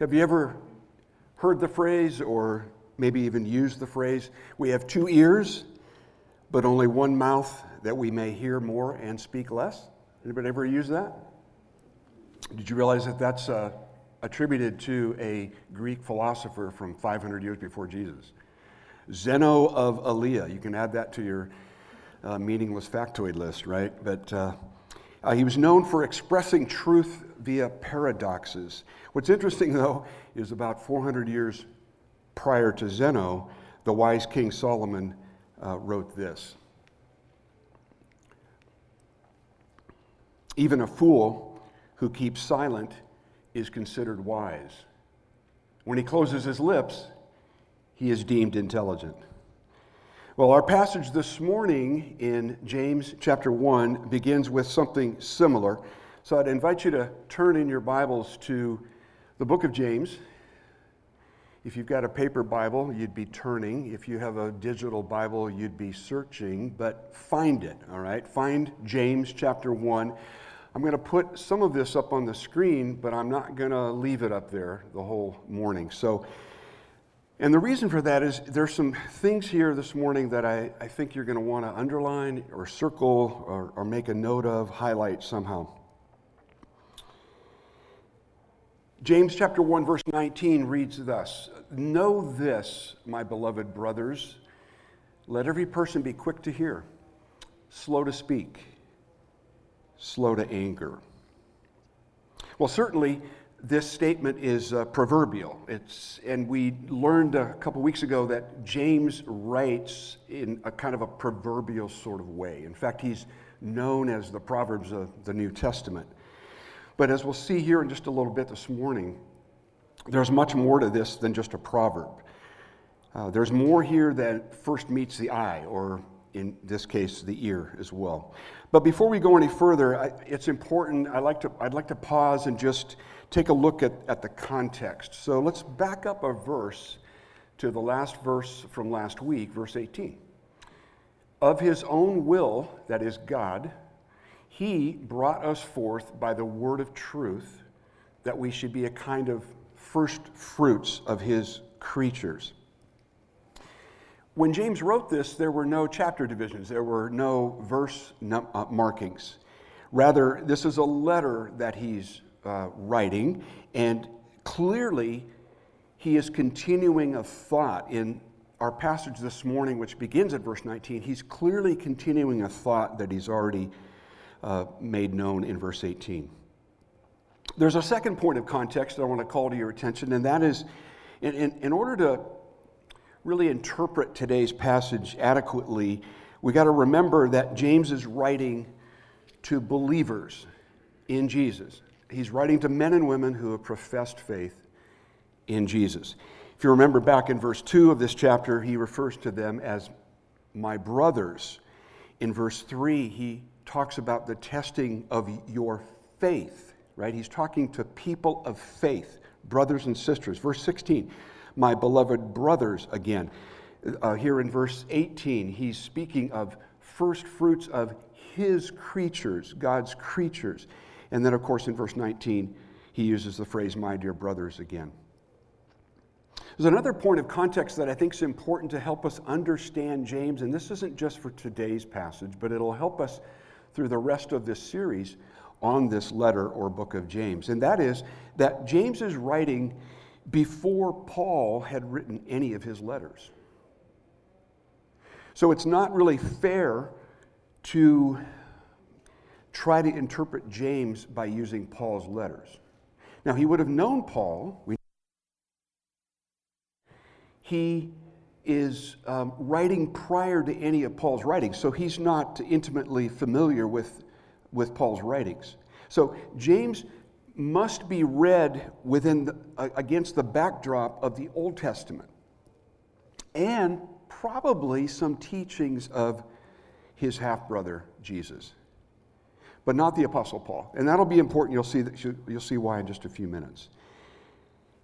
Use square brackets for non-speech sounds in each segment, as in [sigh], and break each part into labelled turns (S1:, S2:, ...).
S1: Have you ever heard the phrase or maybe even used the phrase, we have two ears, but only one mouth that we may hear more and speak less? Anybody ever use that? Did you realize that that's uh, attributed to a Greek philosopher from 500 years before Jesus? Zeno of Elea. You can add that to your uh, meaningless factoid list, right? But uh, uh, he was known for expressing truth via paradoxes. What's interesting, though, is about 400 years prior to Zeno, the wise King Solomon uh, wrote this Even a fool who keeps silent is considered wise. When he closes his lips, he is deemed intelligent. Well, our passage this morning in James chapter 1 begins with something similar. So I'd invite you to turn in your Bibles to the book of James. If you've got a paper Bible, you'd be turning. If you have a digital Bible, you'd be searching, but find it, all right? Find James chapter 1. I'm going to put some of this up on the screen, but I'm not going to leave it up there the whole morning. So and the reason for that is there's some things here this morning that I, I think you're going to want to underline or circle or, or make a note of, highlight somehow. James chapter 1, verse 19 reads thus Know this, my beloved brothers, let every person be quick to hear, slow to speak, slow to anger. Well, certainly, this statement is uh, proverbial. It's, and we learned a couple weeks ago that James writes in a kind of a proverbial sort of way. In fact, he's known as the Proverbs of the New Testament. But as we'll see here in just a little bit this morning, there's much more to this than just a proverb. Uh, there's more here that first meets the eye, or in this case, the ear as well. But before we go any further, I, it's important, I like to, I'd like to pause and just take a look at, at the context. So let's back up a verse to the last verse from last week, verse 18. Of his own will, that is God, he brought us forth by the word of truth that we should be a kind of first fruits of his creatures. When James wrote this, there were no chapter divisions, there were no verse uh, markings. Rather, this is a letter that he's uh, writing, and clearly he is continuing a thought in our passage this morning, which begins at verse 19. He's clearly continuing a thought that he's already uh, made known in verse 18. There's a second point of context that I want to call to your attention, and that is in, in, in order to really interpret today's passage adequately, we got to remember that James is writing to believers in Jesus he's writing to men and women who have professed faith in Jesus. If you remember back in verse 2 of this chapter, he refers to them as my brothers. In verse 3, he talks about the testing of your faith, right? He's talking to people of faith, brothers and sisters. Verse 16, my beloved brothers again. Uh, here in verse 18, he's speaking of first fruits of his creatures, God's creatures. And then, of course, in verse 19, he uses the phrase, my dear brothers, again. There's another point of context that I think is important to help us understand James, and this isn't just for today's passage, but it'll help us through the rest of this series on this letter or book of James. And that is that James is writing before Paul had written any of his letters. So it's not really fair to try to interpret James by using Paul's letters. Now, he would have known Paul. He is um, writing prior to any of Paul's writings, so he's not intimately familiar with, with Paul's writings. So, James must be read within the, against the backdrop of the Old Testament and probably some teachings of his half brother Jesus but not the Apostle Paul. And that'll be important. You'll see, that, you'll see why in just a few minutes.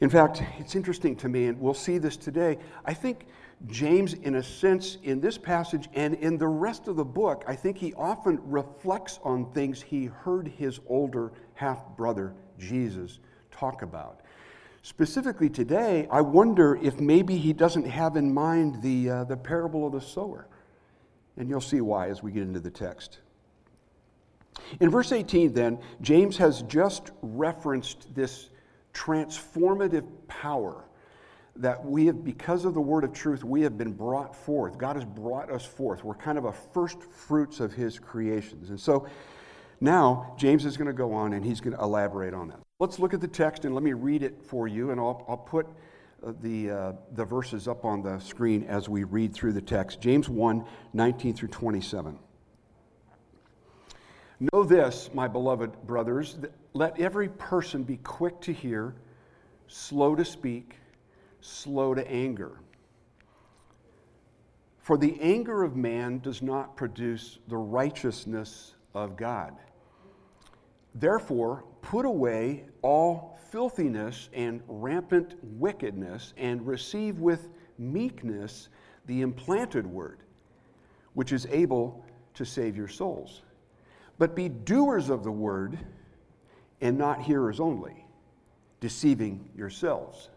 S1: In fact, it's interesting to me, and we'll see this today. I think James, in a sense, in this passage and in the rest of the book, I think he often reflects on things he heard his older half brother, Jesus, talk about. Specifically today, I wonder if maybe he doesn't have in mind the, uh, the parable of the sower. And you'll see why as we get into the text. In verse 18, then, James has just referenced this transformative power that we have, because of the word of truth, we have been brought forth. God has brought us forth. We're kind of a first fruits of his creations. And so now James is going to go on and he's going to elaborate on that. Let's look at the text and let me read it for you, and I'll, I'll put uh, the, uh, the verses up on the screen as we read through the text. James 1 19 through 27. Know this, my beloved brothers, let every person be quick to hear, slow to speak, slow to anger. For the anger of man does not produce the righteousness of God. Therefore, put away all filthiness and rampant wickedness, and receive with meekness the implanted word, which is able to save your souls. But be doers of the word and not hearers only, deceiving yourselves.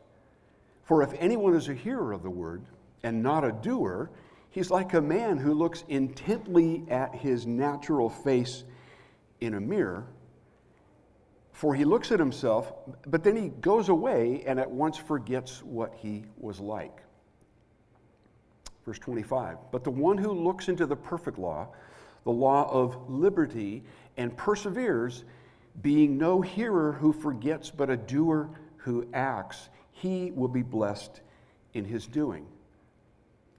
S1: For if anyone is a hearer of the word and not a doer, he's like a man who looks intently at his natural face in a mirror. For he looks at himself, but then he goes away and at once forgets what he was like. Verse 25 But the one who looks into the perfect law, the law of liberty, and perseveres, being no hearer who forgets, but a doer who acts, he will be blessed in his doing.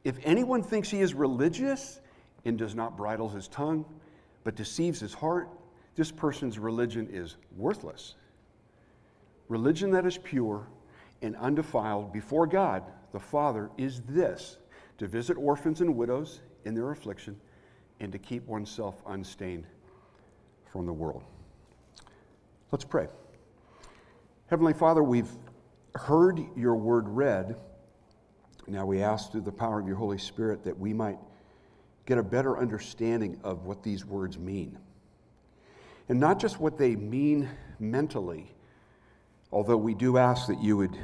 S1: If anyone thinks he is religious and does not bridle his tongue, but deceives his heart, this person's religion is worthless. Religion that is pure and undefiled before God, the Father, is this to visit orphans and widows in their affliction and to keep oneself unstained from the world. Let's pray. Heavenly Father, we've heard your word read. Now we ask through the power of your Holy Spirit that we might get a better understanding of what these words mean. And not just what they mean mentally, although we do ask that you would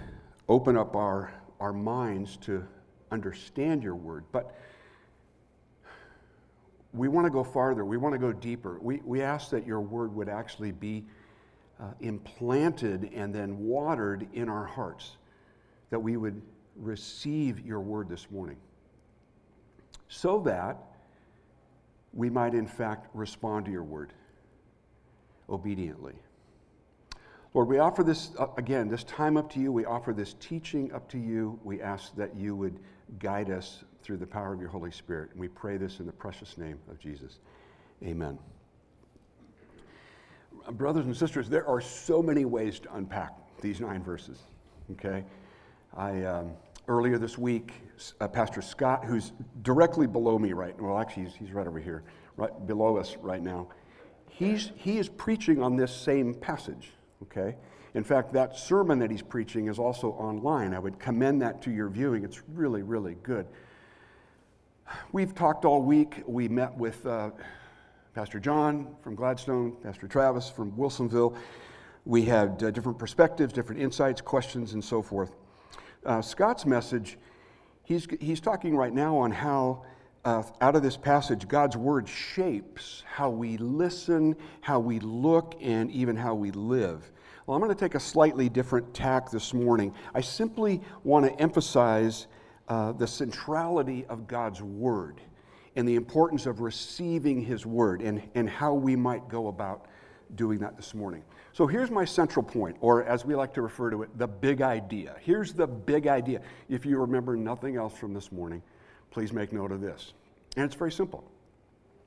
S1: open up our, our minds to understand your word, but we want to go farther. We want to go deeper. We, we ask that your word would actually be uh, implanted and then watered in our hearts, that we would receive your word this morning, so that we might, in fact, respond to your word obediently. Lord, we offer this, uh, again, this time up to you. We offer this teaching up to you. We ask that you would guide us through the power of your Holy Spirit. And we pray this in the precious name of Jesus. Amen. Brothers and sisters, there are so many ways to unpack these nine verses. Okay? I, um, earlier this week, uh, Pastor Scott, who's directly below me right well, actually, he's, he's right over here, right below us right now, he's, he is preaching on this same passage. Okay? In fact, that sermon that he's preaching is also online. I would commend that to your viewing. It's really, really good. We've talked all week. We met with uh, Pastor John from Gladstone, Pastor Travis from Wilsonville. We had uh, different perspectives, different insights, questions, and so forth. Uh, Scott's message, he's, he's talking right now on how, uh, out of this passage, God's word shapes how we listen, how we look, and even how we live. Well, I'm going to take a slightly different tack this morning. I simply want to emphasize uh, the centrality of God's Word and the importance of receiving His Word and, and how we might go about doing that this morning. So here's my central point, or as we like to refer to it, the big idea. Here's the big idea. If you remember nothing else from this morning, please make note of this. And it's very simple.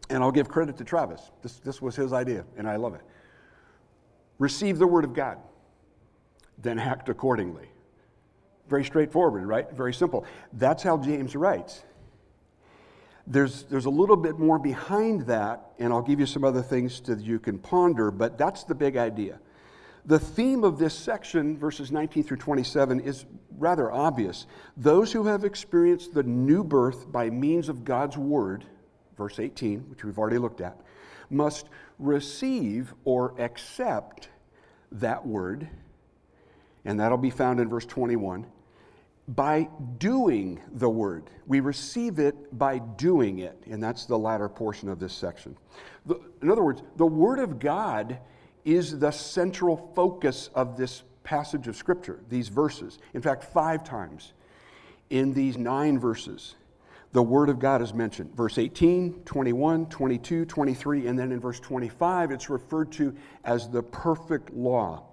S1: And I'll give credit to Travis. This, this was his idea, and I love it. Receive the Word of God, then act accordingly. Very straightforward, right? Very simple. That's how James writes. There's, there's a little bit more behind that, and I'll give you some other things that you can ponder, but that's the big idea. The theme of this section, verses 19 through 27, is rather obvious. Those who have experienced the new birth by means of God's word, verse 18, which we've already looked at, must receive or accept that word and that'll be found in verse 21. By doing the word, we receive it by doing it, and that's the latter portion of this section. The, in other words, the word of God is the central focus of this passage of Scripture, these verses. In fact, five times in these nine verses, the Word of God is mentioned. Verse 18, 21, 22, 23, and then in verse 25, it's referred to as the perfect law.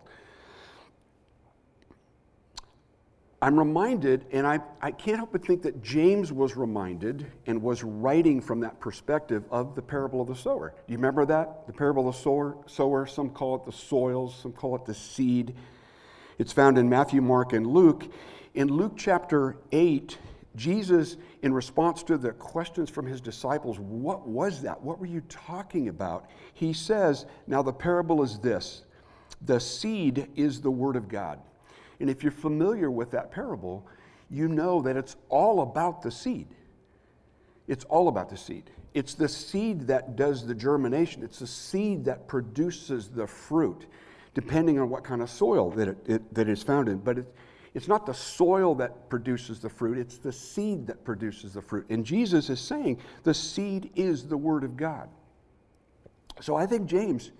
S1: I'm reminded, and I, I can't help but think that James was reminded and was writing from that perspective of the parable of the sower. Do you remember that? The parable of the sower, sower some call it the soils, some call it the seed. It's found in Matthew, Mark, and Luke. In Luke chapter 8, Jesus, in response to the questions from his disciples, what was that? What were you talking about? He says, Now the parable is this the seed is the word of God. And if you're familiar with that parable, you know that it's all about the seed. It's all about the seed. It's the seed that does the germination, it's the seed that produces the fruit, depending on what kind of soil that it, it that is found in. But it, it's not the soil that produces the fruit, it's the seed that produces the fruit. And Jesus is saying the seed is the Word of God. So I think James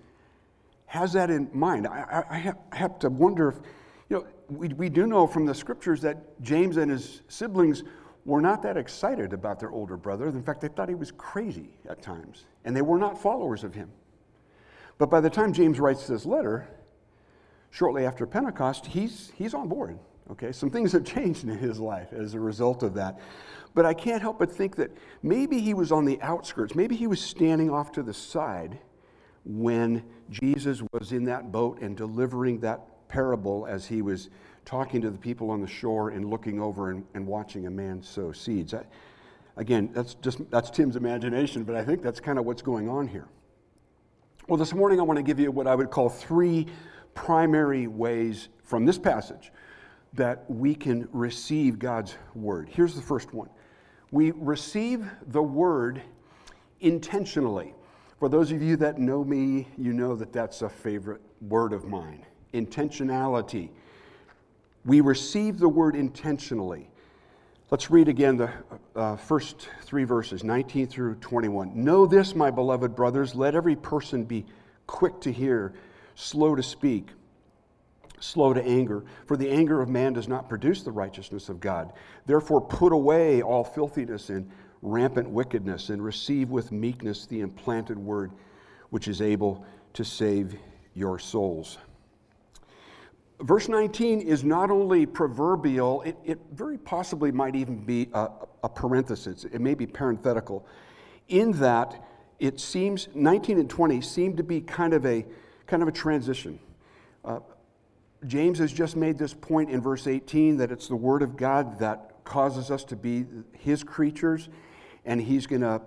S1: has that in mind. I, I, I have, to wonder if, you know, we, we do know from the scriptures that James and his siblings were not that excited about their older brother. In fact, they thought he was crazy at times, and they were not followers of him. But by the time James writes this letter, shortly after Pentecost, he's, he's on board. Okay, some things have [laughs] changed in his life as a result of that. But I can't help but think that maybe he was on the outskirts, maybe he was standing off to the side when Jesus was in that boat and delivering that parable as he was talking to the people on the shore and looking over and, and watching a man sow seeds. I, again, that's just that's Tim's imagination, but I think that's kind of what's going on here. Well, this morning I want to give you what I would call three primary ways from this passage that we can receive God's word. Here's the first one we receive the word intentionally. For those of you that know me, you know that that's a favorite word of mine intentionality. We receive the word intentionally. Let's read again the uh, first three verses, 19 through 21. Know this, my beloved brothers, let every person be quick to hear, slow to speak slow to anger, for the anger of man does not produce the righteousness of God. Therefore, put away all filthiness and rampant wickedness, and receive with meekness the implanted word which is able to save your souls. Verse 19 is not only proverbial, it, it very possibly might even be a, a parenthesis. It may be parenthetical, in that it seems 19 and 20 seem to be kind of a kind of a transition. Uh, James has just made this point in verse 18 that it's the Word of God that causes us to be His creatures, and he's going to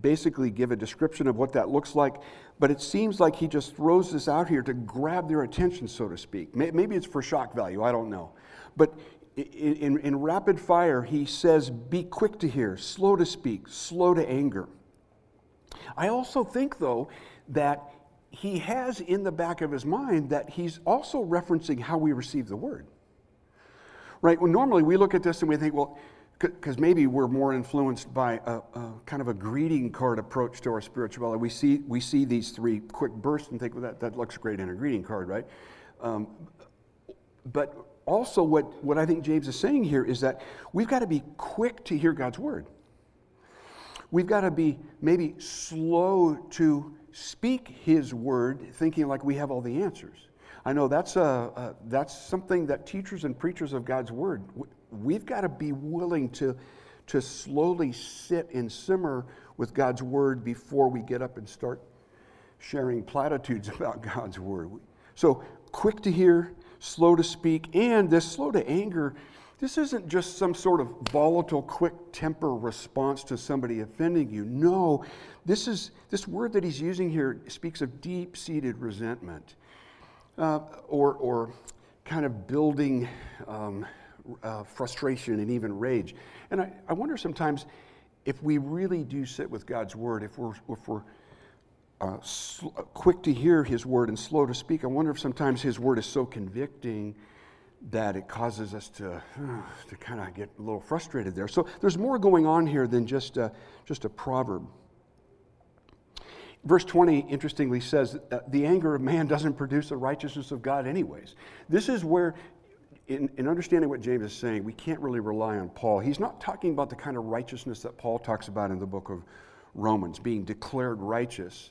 S1: basically give a description of what that looks like. But it seems like he just throws this out here to grab their attention, so to speak. Maybe it's for shock value, I don't know. But in, in, rapid fire, he says, Be quick to hear, slow to speak, slow to anger. I also think, though, that he has in the back of his mind that he's also referencing how we receive the word. Right? Well, normally we look at this and we think, well, because maybe we're more influenced by a, a, kind of a greeting card approach to our spirituality. We see, we see these three quick bursts and think, well, that, that looks great in a greeting card, right? Um, but also, what, what I think James is saying here is that we've got to be quick to hear God's word. We've got to be maybe slow to speak His word thinking like we have all the answers. I know that's, a, a, that's something that teachers and preachers of God's word, we've got to be willing to, to slowly sit and simmer with God's word before we get up and start sharing platitudes [laughs] about God's word. So, quick to hear, slow to speak, and this slow to anger this isn't just some sort of volatile, quick temper response to somebody offending you. No, this is this word that he's using here speaks of deep-seated resentment, uh, or or kind of building um, uh, frustration and even rage. And I, I wonder sometimes if we really do sit with God's word, if we're if we're uh, sl- quick to hear His word and slow to speak. I wonder if sometimes His word is so convicting that it causes us to, [sighs] to kind of get a little frustrated there. So there's more going on here than just a, just a proverb. Verse 20, interestingly, says the anger of man [laughs] doesn't produce the righteousness of God, anyways. This is where, in, in understanding what James is saying, we can't really rely on Paul. He's not talking about the kind of righteousness that Paul talks about in the book of Romans, being declared righteous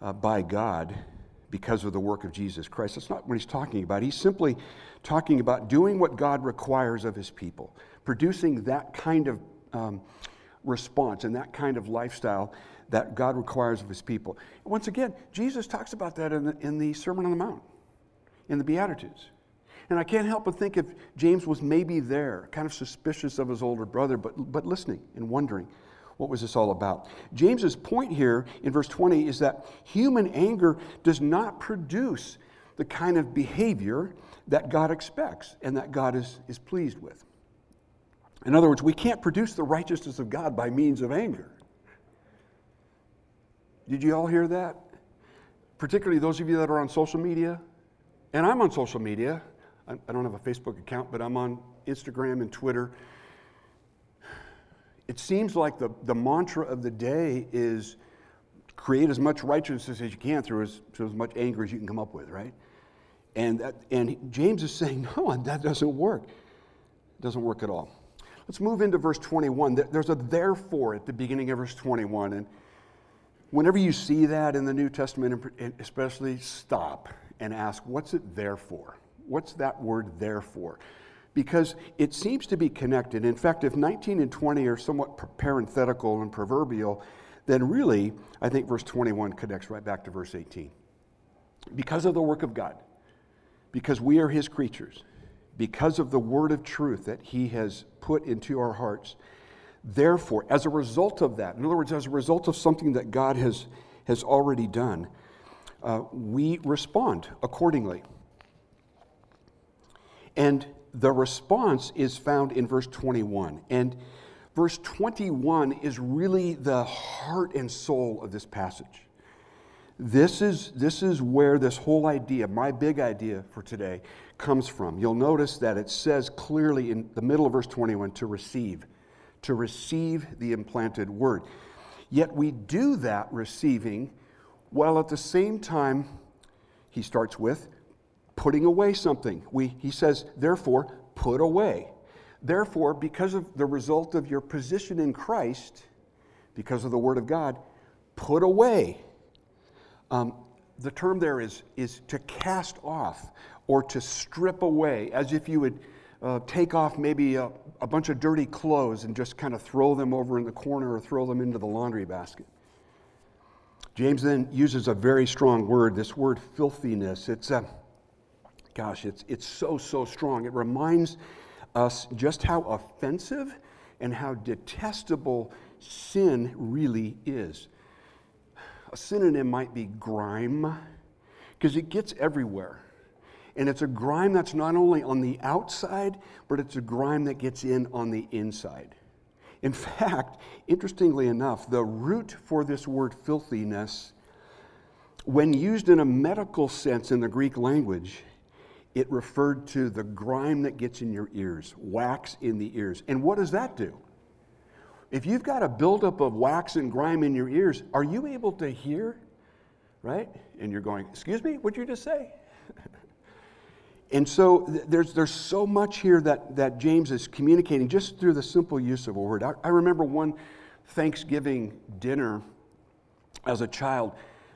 S1: uh, by God because of the work of Jesus Christ. That's not what he's talking about. He's simply talking about doing what God requires of his people, producing that kind of um, response and that kind of lifestyle that God requires of his people. Once again, Jesus talks about that in the, in the Sermon on the Mount, in the Beatitudes. And I can't help but think if James was maybe there, kind of suspicious of his older brother, but, but listening and wondering what was this all about? James's point here in verse 20 is that human anger does not produce the kind of behavior that God expects and that God is, is pleased with. In other words, we can't produce the righteousness of God by means of anger. Did you all hear that? Particularly those of you that are on social media. And I'm on social media. I don't have a Facebook account, but I'm on Instagram and Twitter. It seems like the, the mantra of the day is create as much righteousness as you can through as, through as much anger as you can come up with, right? And, that, and James is saying, [laughs] no, that doesn't work. It doesn't work at all. Let's move into verse 21. There's a therefore at the beginning of verse 21. And whenever you see that in the New Testament, especially, stop and ask, what's it there for? What's that word there for? Because it seems to be connected. In fact, if 19 and 20 are somewhat parenthetical and proverbial, then really, I think verse 21 connects right back to verse 18. Because of the work of God, because we are His creatures, because of the word of truth that He has put into our hearts, Therefore, as a result of that, in other words, as a result of something that God has, has already done, uh, we respond accordingly. And the response is found in verse 21. And verse 21 is really the heart and soul of this passage. This is, this is where this whole idea, my big idea for today, comes from. You'll notice that it says clearly in the middle of verse 21 to receive to receive the implanted word. Yet we do that receiving while at the same time, he starts with putting away something. We, he says, therefore, put away. Therefore, because of the result of your position in Christ, because of the Word of God, put away. Um, the term there is, is to cast off or to strip away, as if you would uh, take off maybe a, a bunch of dirty clothes and just kind of throw them over in the corner or throw them into the laundry basket. James then uses a very strong word, this word filthiness. It's a, gosh, it's, it's so, so strong. It reminds us just how offensive and how detestable sin really is. A synonym might be grime, because it gets everywhere. And it's a grime that's not only on the outside, but it's a grime that gets in on the inside. In [laughs] fact, interestingly enough, the root for this word filthiness, when used in a medical sense in the Greek language, it referred to the grime that gets in your ears, wax in the ears. And what does that do? If you've got a buildup of wax and grime in your ears, are you able to hear? Right? And you're going, Excuse me, what'd you just say? [laughs] And so there's, there's so much here that, that James is communicating just through the simple use of a word. I, I remember one Thanksgiving dinner as a child.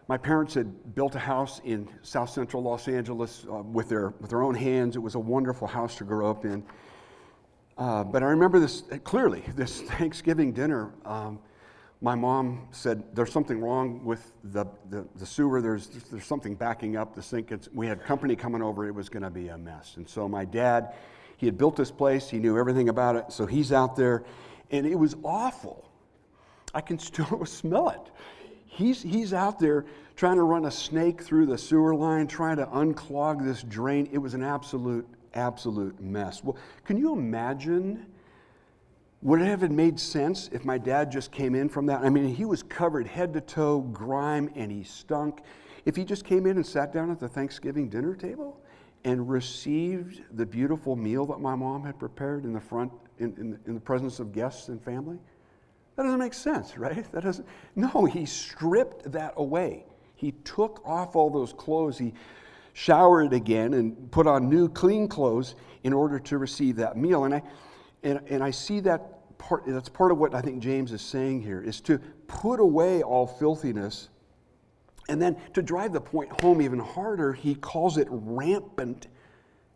S1: My parents had built a house in south central Los Angeles uh, with, their, with their own hands. It was a wonderful house to grow up in. Uh, but I remember this clearly [laughs] this Thanksgiving dinner. Um, my mom said, There's something wrong with the, the, the, sewer. There's, there's something backing up the sink. It's, we had company coming over. It was going to be a mess. And so my dad, he had built this place. He knew everything about it. So he's out there, and it was awful. I can still [laughs] smell it. He's, he's out there trying to run a snake through the sewer line, trying to unclog this drain. It was an absolute, absolute mess. Well, can you imagine? Would it have made sense if my dad just came in from that? I mean, he was covered head to toe, grime, and he stunk. If he just came in and sat down at the Thanksgiving dinner table, and received the beautiful meal that my mom had prepared in the front, in, in, in the presence of guests and family? That doesn't make sense, right? That doesn't. No, he stripped that away. He took off all those clothes. He showered again and put on new, clean clothes in order to receive that meal. And I, and, and I see that part, that's part of what I think James is saying here, is to put away all filthiness. And then to drive the point home even harder, he calls it rampant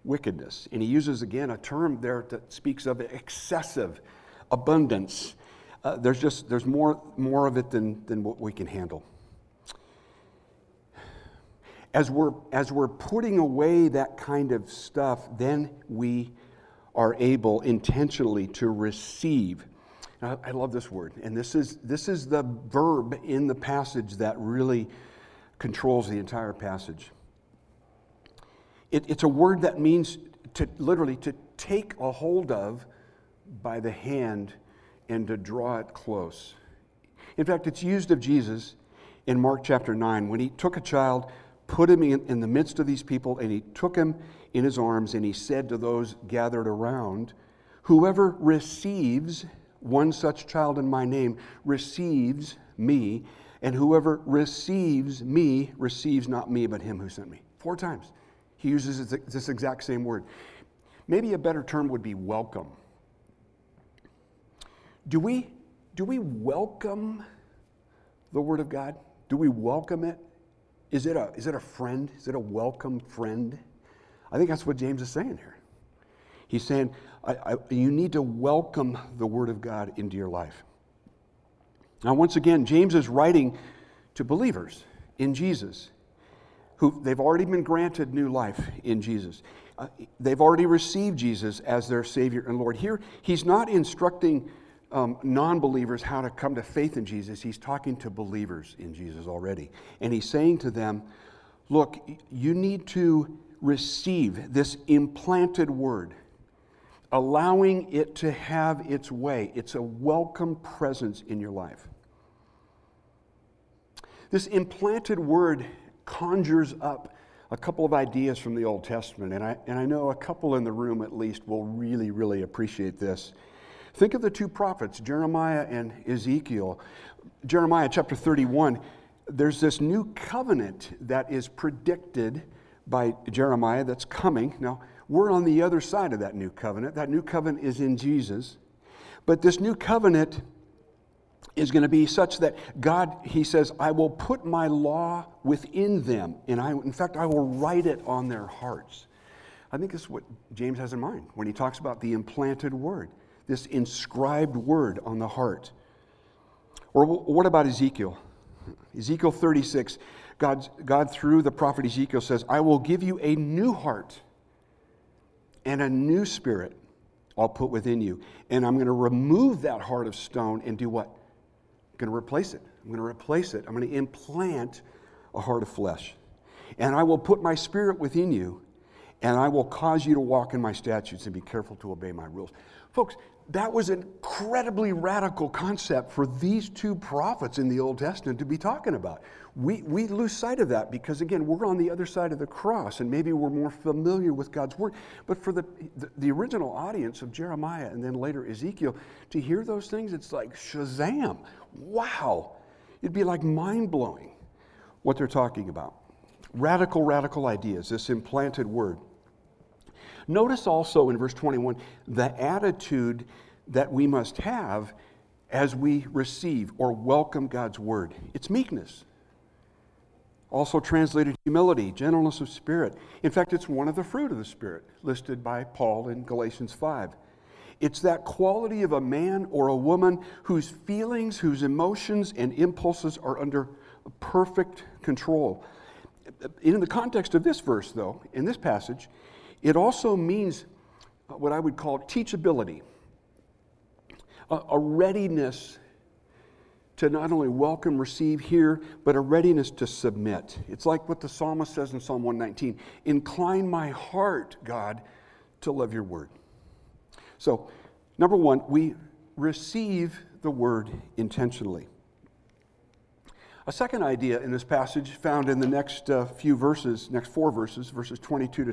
S1: wickedness. And he uses again a term there that speaks of excessive abundance. Uh, there's just there's more, more of it than, than what we can handle as we're, as we're putting away that kind of stuff, then we are able intentionally to receive. Now, I love this word, and this is, this is the verb in the passage that really controls the entire passage. It, it's a word that means to literally to take a hold of by the hand and to draw it close. In fact, it's used of Jesus in Mark chapter 9 when he took a child put him in, in the midst of these people, and he took him in his arms, and he said to those gathered around, Whoever receives one such child in my name receives me, and whoever receives me receives not me, but him who sent me. Four times. He uses this exact same word. Maybe a better term would be welcome. Do we, do we welcome the Word of God? Do we welcome it? Is it a, is it a friend? Is it a welcome friend? I think that's what James is saying here. He's saying, I, I, you need to welcome the Word of God into your life. Now, once again, James is writing to believers in Jesus who they've already been granted new life in Jesus. Uh, they've already received Jesus as their Savior and Lord. Here, he's not instructing um, non believers how to come to faith in Jesus, he's talking to believers in Jesus already. And he's saying to them, Look, you need to receive this implanted word, allowing it to have its way. It's a welcome presence in your life. This implanted word conjures up a couple of ideas from the Old Testament, and I, and I know a couple in the room at least will really, really appreciate this. Think of the two prophets, Jeremiah and Ezekiel. Jeremiah chapter 31, there's this new covenant that is predicted by Jeremiah that's coming. Now, we're on the other side of that new covenant. That new covenant is in Jesus. But this new covenant is going to be such that God, he says, I will put my law within them, and I, in fact, I will write it on their hearts. I think this is what James has in mind when he talks about the implanted word this inscribed word on the heart. Or what about Ezekiel? Ezekiel 36, God, God through the prophet Ezekiel says, I will give you a new heart and a new spirit I'll put within you. And I'm going to remove that heart of stone and do what? I'm going to replace it. I'm going to replace it. I'm going to implant a heart of flesh. And I will put my spirit within you, and I will cause you to walk in my statutes and be careful to obey my rules. Folks, that was an incredibly radical concept for these two prophets in the Old Testament to be talking about. We, we lose sight of that because, again, we're on the other side of the cross and maybe we're more familiar with God's Word. But for the, the, the original audience of Jeremiah and then later Ezekiel, to hear those things, it's like Shazam! Wow! It'd be like mind blowing what they're talking about. Radical, radical ideas, this implanted Word. Notice also in verse 21 the attitude that we must have as we receive or welcome God's word. It's meekness. Also translated humility, gentleness of spirit. In fact, it's one of the fruit of the Spirit listed by Paul in Galatians 5. It's that quality of a man or a woman whose feelings, whose emotions, and impulses are under perfect control. In the context of this verse, though, in this passage, it also means what I would call teachability, a, a readiness to not only welcome, receive, hear, but a readiness to submit. It's like what the psalmist says in Psalm 119 Incline my heart, God, to love your word. So, number one, we receive the word intentionally. A second idea in this passage, found in the next uh, few verses, next four verses, verses 22 to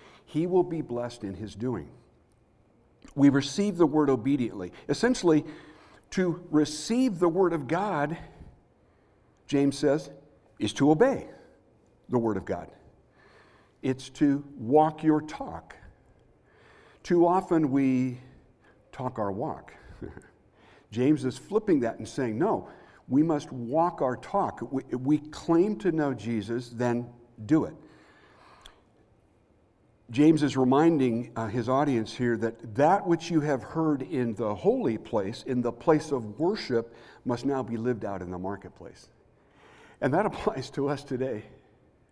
S1: he will be blessed in his doing. We receive the word obediently. Essentially, to receive the word of God, James says, is to obey the Word of God. It's to walk your talk. Too often we talk our walk. [laughs] James is flipping that and saying, no, we must walk our talk. We, we claim to know Jesus, then do it. James is reminding uh, his audience here that that which you have heard in the holy place, in the place of worship, must now be lived out in the marketplace. And that [laughs] applies to us today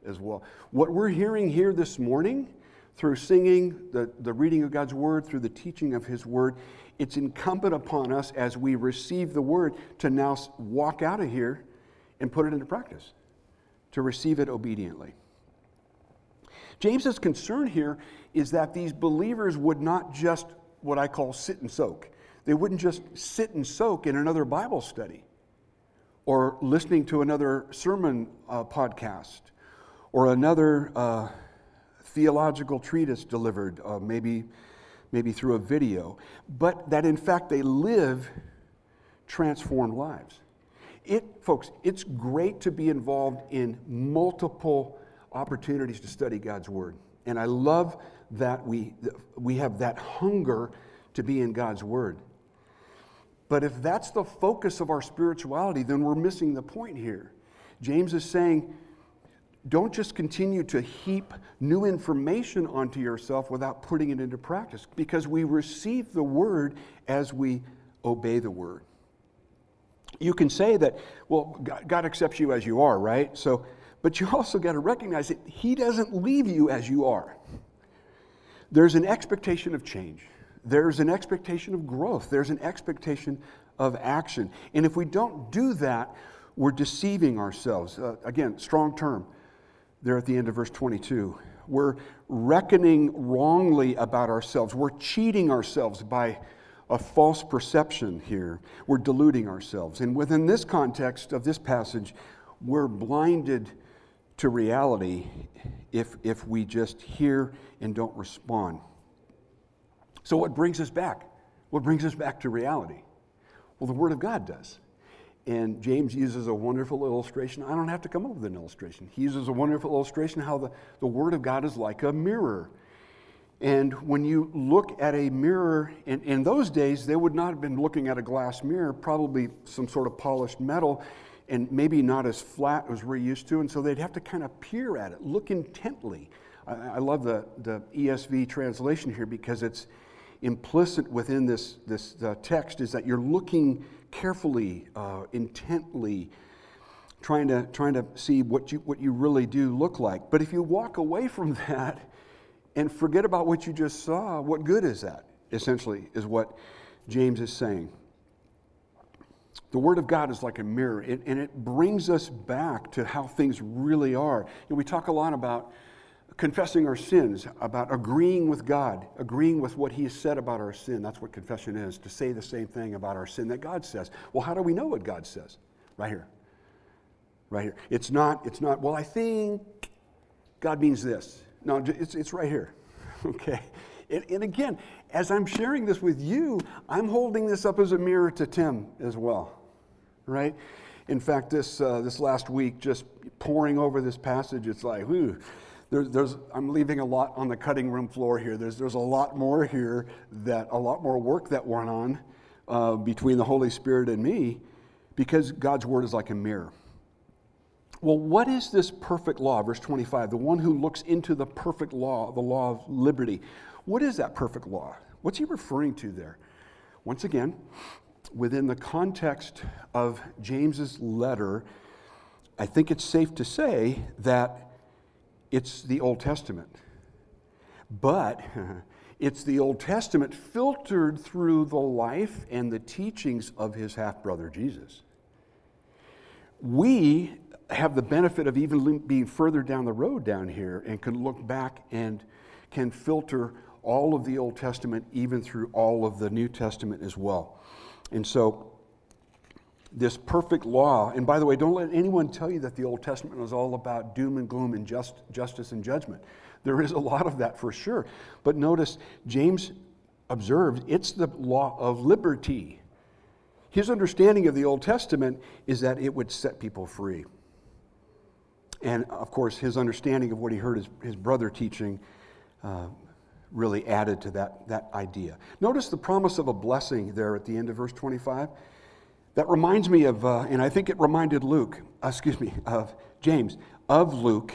S1: as well. What we're hearing here this morning through singing, the, the reading of God's word, through the teaching of his word, it's incumbent upon us as we receive the word to now walk out of here and put it into practice, to receive it obediently. James's concern here is that these believers would not just what I call sit and soak. They wouldn't just sit and soak in another Bible study or listening to another sermon uh, podcast or another uh, theological treatise delivered, uh, maybe, maybe through a video, but that in fact they live transformed lives. It, folks, it's great to be involved in multiple opportunities to study God's Word. And I love that we, we have that hunger to be in God's Word. But if that's the focus of our spirituality, then we're missing the point here. James is saying, don't just continue to heap new information onto yourself without putting it into practice because we receive the word as we obey the word. You can say that, well, God accepts you as you are, right? So, but you also got to recognize that He doesn't leave you as you are. There's an expectation of change. There's an expectation of growth, there's an expectation of action. And if we don't do that, we're deceiving ourselves. Uh, again, strong term there at the end of verse 22. We're reckoning wrongly about ourselves. We're cheating ourselves by a false perception here. We're deluding ourselves. And within this context of this passage, we're blinded to reality if, if we just hear and don't respond. So, what brings us back? What brings us back to reality? Well, the Word of God does. And James uses a wonderful illustration. I don't have to come up with an illustration. He uses a wonderful illustration how the, the Word of God is like a mirror. And when you look at a mirror, in, in those days, they would not have been looking at a glass mirror, probably some sort of polished metal, and maybe not as flat as we're used to. And so they'd have to kind of peer at it, look intently. I, love the, the ESV translation here because it's, implicit within this, this uh, text is that you're looking carefully, uh, intently, trying to, trying to see what you, what you really do look like. But if you walk away from [laughs] that and forget about what you just saw, what good is that? Essentially, is what James is saying. The Word of God is like a mirror, it, and it brings us back to how things really are. We talk a lot about confessing our sins, about agreeing with God, agreeing with what He has said about our sin. That's what confession is, to say the same thing about our sin that God says. Well, how do we know what God says? Right here. Right here. It's not, it's not, well, I think God means this. No, it's, it's right here. [laughs] Okay? And, and again, as I'm sharing this with you, I'm holding this up as a mirror to Tim as well. Right? In fact, this, uh, this last week, just poring over this passage, it's like, whew there's, there's, I'm leaving a lot on the cutting room floor here. There's, there's a lot more here that, a lot more work that went on uh, between the Holy Spirit and me because God's word is like a mirror. Well, what is this perfect law? Verse 25, the one who looks into the perfect law, the law of liberty. What is that perfect law? What's he referring to there? Once again, within the context of James's letter, I think it's safe to say that it's the Old Testament. But [laughs] it's the Old Testament filtered through the life and the teachings of his half brother Jesus. We have the benefit of even being further down the road down here and can look back and can filter all of the Old Testament, even through all of the New Testament as well. And so, this perfect law, and by the way, don't let anyone tell you that the Old Testament is all about doom and gloom and just, justice and judgment. There is a lot of that for sure. But notice, James observed it's the law of liberty. His understanding of the Old Testament is that it would set people free. And of course, his understanding of what he heard his, his brother teaching uh, really added to that, that idea. Notice the promise of a blessing there at the end of verse 25. That reminds me of, uh, and I think it reminded Luke, uh, excuse me, of James, of Luke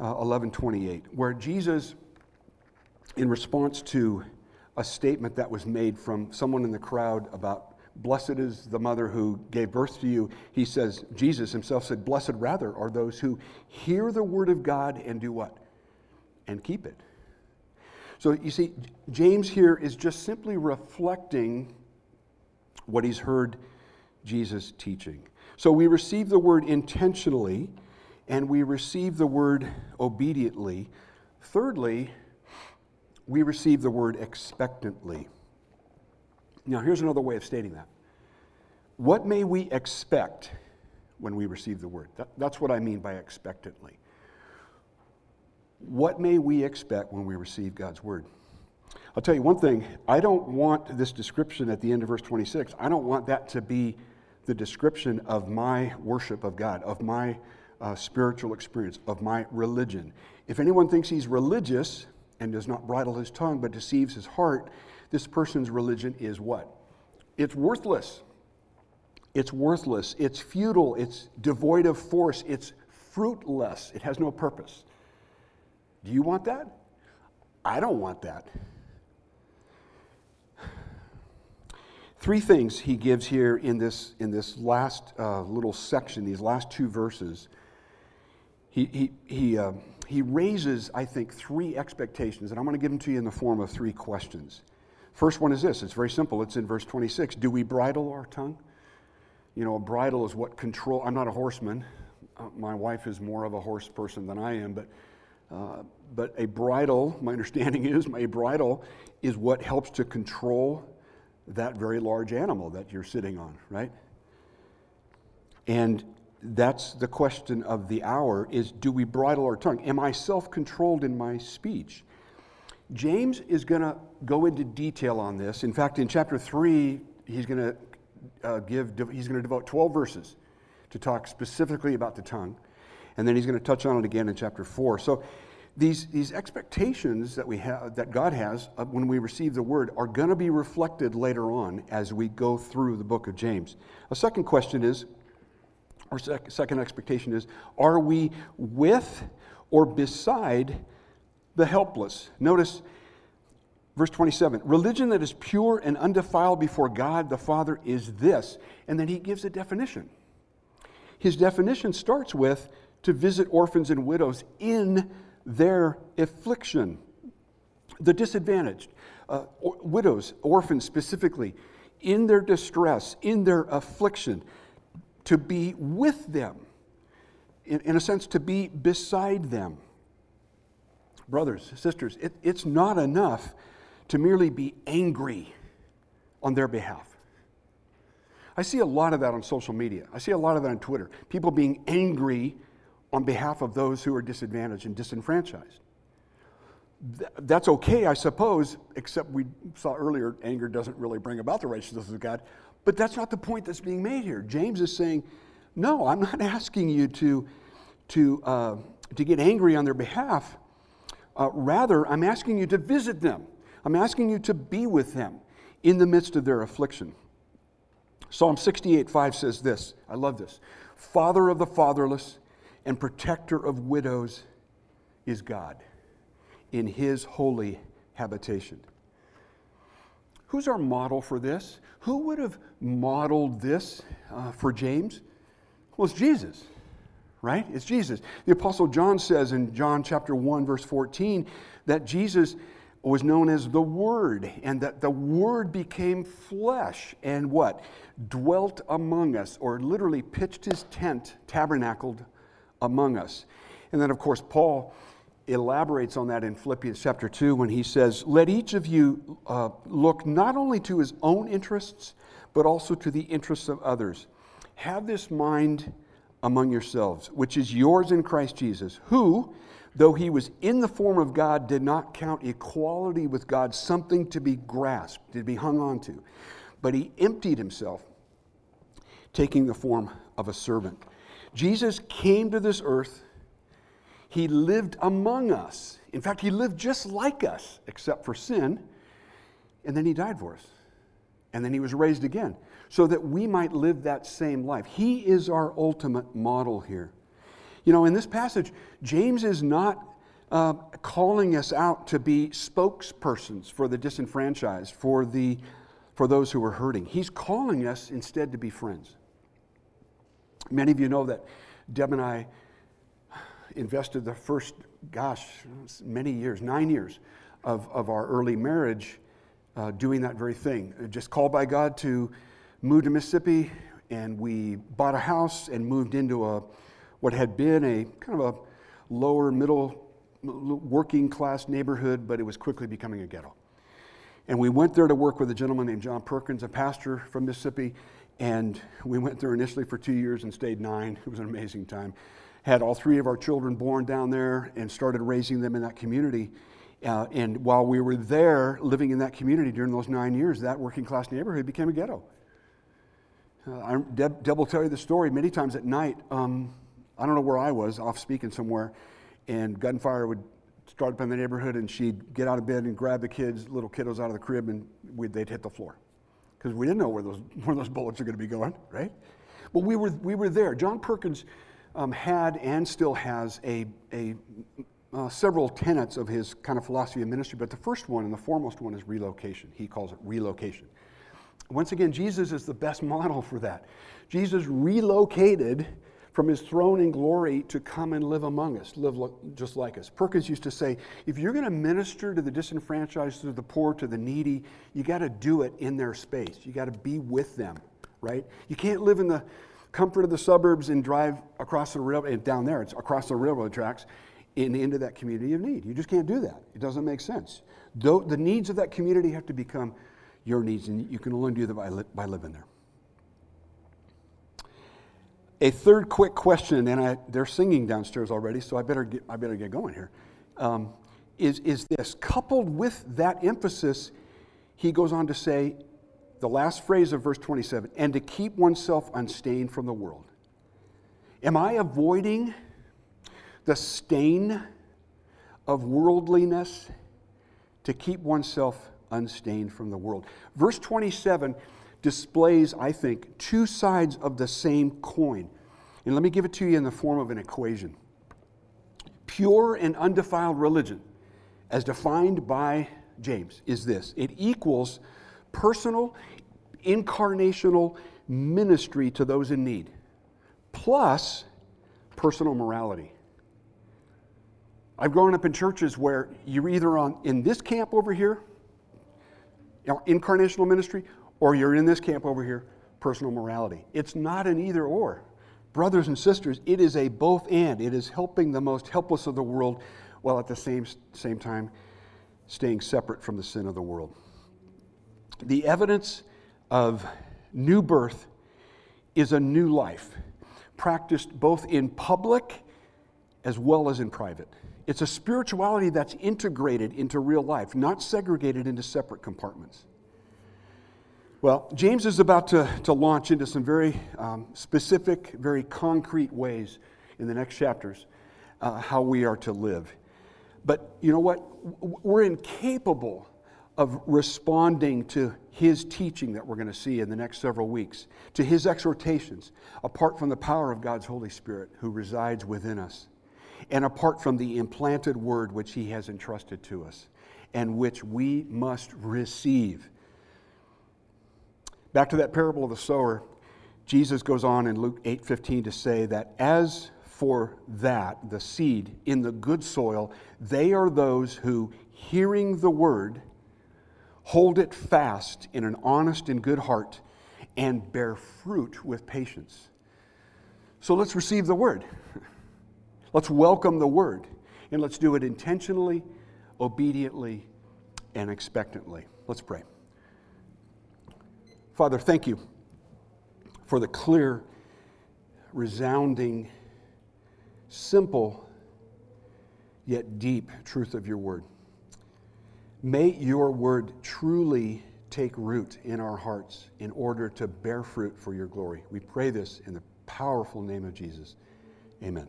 S1: uh, 11 28, where Jesus, in response to a statement that was made from someone in the crowd about blessed is the mother who gave birth to you, he says, Jesus himself said, Blessed rather are those who hear the word of God and do what? And keep it. So you see, James here is just simply reflecting what he's heard Jesus teaching. So we receive the word intentionally and we receive the word obediently. Thirdly, we receive the word expectantly. Now, here's another way of stating that. What may we expect when we receive the word? That, that's what I mean by expectantly. What may we expect when we receive God's word? I'll tell you one thing. I don't want this description at the end of verse 26, I don't want that to be the description of my worship of God, of my uh, spiritual experience, of my religion. If anyone thinks he's religious and does not bridle his tongue but deceives his heart, this person's religion is what? It's worthless. It's worthless. It's futile. It's devoid of force. It's fruitless. It has no purpose. Do you want that? I don't want that. Three things he gives here in this, in this last uh, little section, these last two verses. He, he, he, uh, he raises, I think, three expectations, and I'm going to give them to you in the form of three questions. First one is this it's very simple. It's in verse 26. Do we bridle our tongue? You know, a bridle is what control. I'm not a horseman. Uh, my wife is more of a horse person than I am, but uh, but a bridle, my understanding [laughs] is, a bridle is what helps to control that very large animal that you're sitting on, right? And that's the question of the hour is do we bridle our tongue? Am I self-controlled in my speech? James is going to go into detail on this. In fact, in chapter 3, he's going to uh, give he's going to devote 12 verses to talk specifically about the tongue. And then he's going to touch on it again in chapter 4. So these, these expectations that, we have, that God has when we receive the word are going to be reflected later on as we go through the book of James. A second question is, or sec- second expectation is, are we with or beside the helpless? Notice verse 27 religion that is pure and undefiled before God the Father is this. And then he gives a definition. His definition starts with to visit orphans and widows in their affliction. The disadvantaged, uh, or, widows, orphans specifically, in their distress, in their affliction, to be with them, in, in a sense, to be beside them. Brothers, sisters, it, it's not enough to merely be angry on their behalf. I see a lot of that on social media. I see a lot of that on Twitter. People being angry on behalf of those who are disadvantaged and disenfranchised. that's okay, I suppose, except we saw earlier anger doesn't really bring about the righteousness of God. But that's not the point that's being made here. James is saying, no, I'm not [laughs] asking you to, to, uh, to get angry on their behalf. Uh, rather, I'm asking you to visit them. I'm asking you to be with them in the midst of their affliction. Psalm 68 5 says this I love this Father of the fatherless and protector of widows is God in his holy habitation. Who's our model for this? Who would have modeled this uh, for James? Well, it's Jesus, right? It's Jesus. The Apostle John says in John chapter 1, verse 14, that Jesus was known as the Word, and that the Word became flesh and what? Dwelt among us, or literally pitched his tent, tabernacled among us. And then, of course, Paul elaborates on that in Philippians chapter 2 when he says, Let each of you uh, look not only to his own interests, but also to the interests of others. Have this mind among yourselves, which is yours in Christ Jesus, who, though he was in the form of God, did not count equality with God something to be grasped, to be hung on to, but he emptied himself, taking the form of a servant. Jesus came to this earth. He lived among us. In fact, he lived just like us, except for sin. And then he died for us. And then he was raised again so that we might live that same life. He is our ultimate model here. You know, in this passage, James is not uh, calling us out to be spokespersons for the disenfranchised, for, the, for those who are hurting. He's calling us instead to be friends. Many of you know that Deb and I invested the first, gosh, many years, nine years of, of our early marriage uh, doing that very thing. Just called by God to move to Mississippi and we bought a house and moved into a what had been a kind of a lower middle working class neighborhood, but it was quickly becoming a ghetto. And we went there to work with a gentleman named John Perkins, a pastor from Mississippi, and we went there initially for two years and stayed nine. It was an amazing time. Had all three of our children born down there and started raising them in that community. Uh, and while we were there living in that community during those nine years, that working class neighborhood became a ghetto. Uh, Deb, Deb, will tell you the story many times at night. Um, I don't know where I was, off speaking somewhere, and gunfire would start up in the neighborhood, and she'd get out of bed and grab the kids, little kiddos, out of the crib, and they'd hit the floor because we didn't know where those [laughs] where those bullets are going to be going, right? But we were we were there. John Perkins um, had and still has a a uh, several tenets of his kind of philosophy of ministry, but the first one and the foremost one is relocation. He calls it relocation. Once again, Jesus is the best [laughs] model for that. Jesus relocated from his throne in glory to come and live among us, live just like us. Perkins used to say, if you're going to minister to the disenfranchised, to the poor, to the needy, you got to do it in their space. You got to be with them, right? You can't live in the comfort of the suburbs and drive across the railroad, down there, it's across the railroad tracks, in, into that community of need. You just can't do that. It doesn't make sense. Though the needs of that community have to become your needs, and you can only do that by, li- by living there. A third quick question, and I, they're singing downstairs already, so I better get, I better get going here. Um, is is this. Coupled with that emphasis, he goes on to say, the last phrase of verse 27, and to keep oneself unstained from the world. Am I avoiding the stain of worldliness to keep oneself unstained from the world. Verse 27 displays, I think, two sides of the same coin. And let me give it to you in the form of an equation. Pure and undefiled religion, as defined by James, is this it equals personal, incarnational ministry to those in need, plus personal morality. I've grown up in churches where you're either on in this camp over here incarnational ministry, or you're in this camp over here, personal morality. It's not an either or. Brothers and sisters, it is a both and. It is helping the most helpless of the world while at the same, same time staying separate from the sin of the world. The evidence of new birth is a new life, practiced both in public as well as in private. It's a spirituality that's integrated into real life, not segregated into separate compartments. Well, James is about to, to launch into some very um, specific, very concrete ways in the next chapters uh, how we are to live. But you know what? We're incapable of responding to his teaching that we're going to see in the next several weeks, to his exhortations, apart from the power of God's Holy Spirit who resides within us and apart from the implanted word which he has entrusted to us and which we must receive. Back to that parable of the sower, Jesus goes on in Luke 8:15 to say that as for that, the seed in the good soil, they are those who, hearing the word, hold it fast in an honest and good heart, and bear fruit with patience. So let's receive the word. [laughs] Let's welcome the word, and let's do it intentionally, obediently, and expectantly. Let's pray. Father, thank you for the clear, resounding, simple, yet deep truth of your word. May your word truly take root in our hearts in order to bear fruit for your glory. We pray this in the powerful name of Jesus. Amen.